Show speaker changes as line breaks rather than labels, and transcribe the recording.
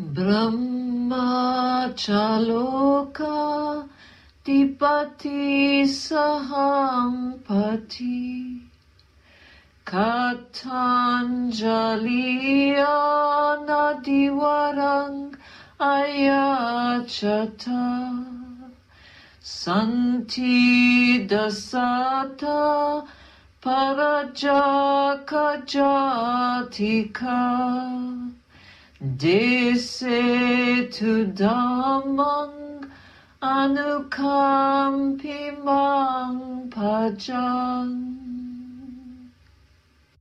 Brahmachaloka Dipati Sahang Pati Katanjaliya Nadiwarang Ayachata Santi Dasata Parajaka Dese tu Dhammang Anukampimang Pajang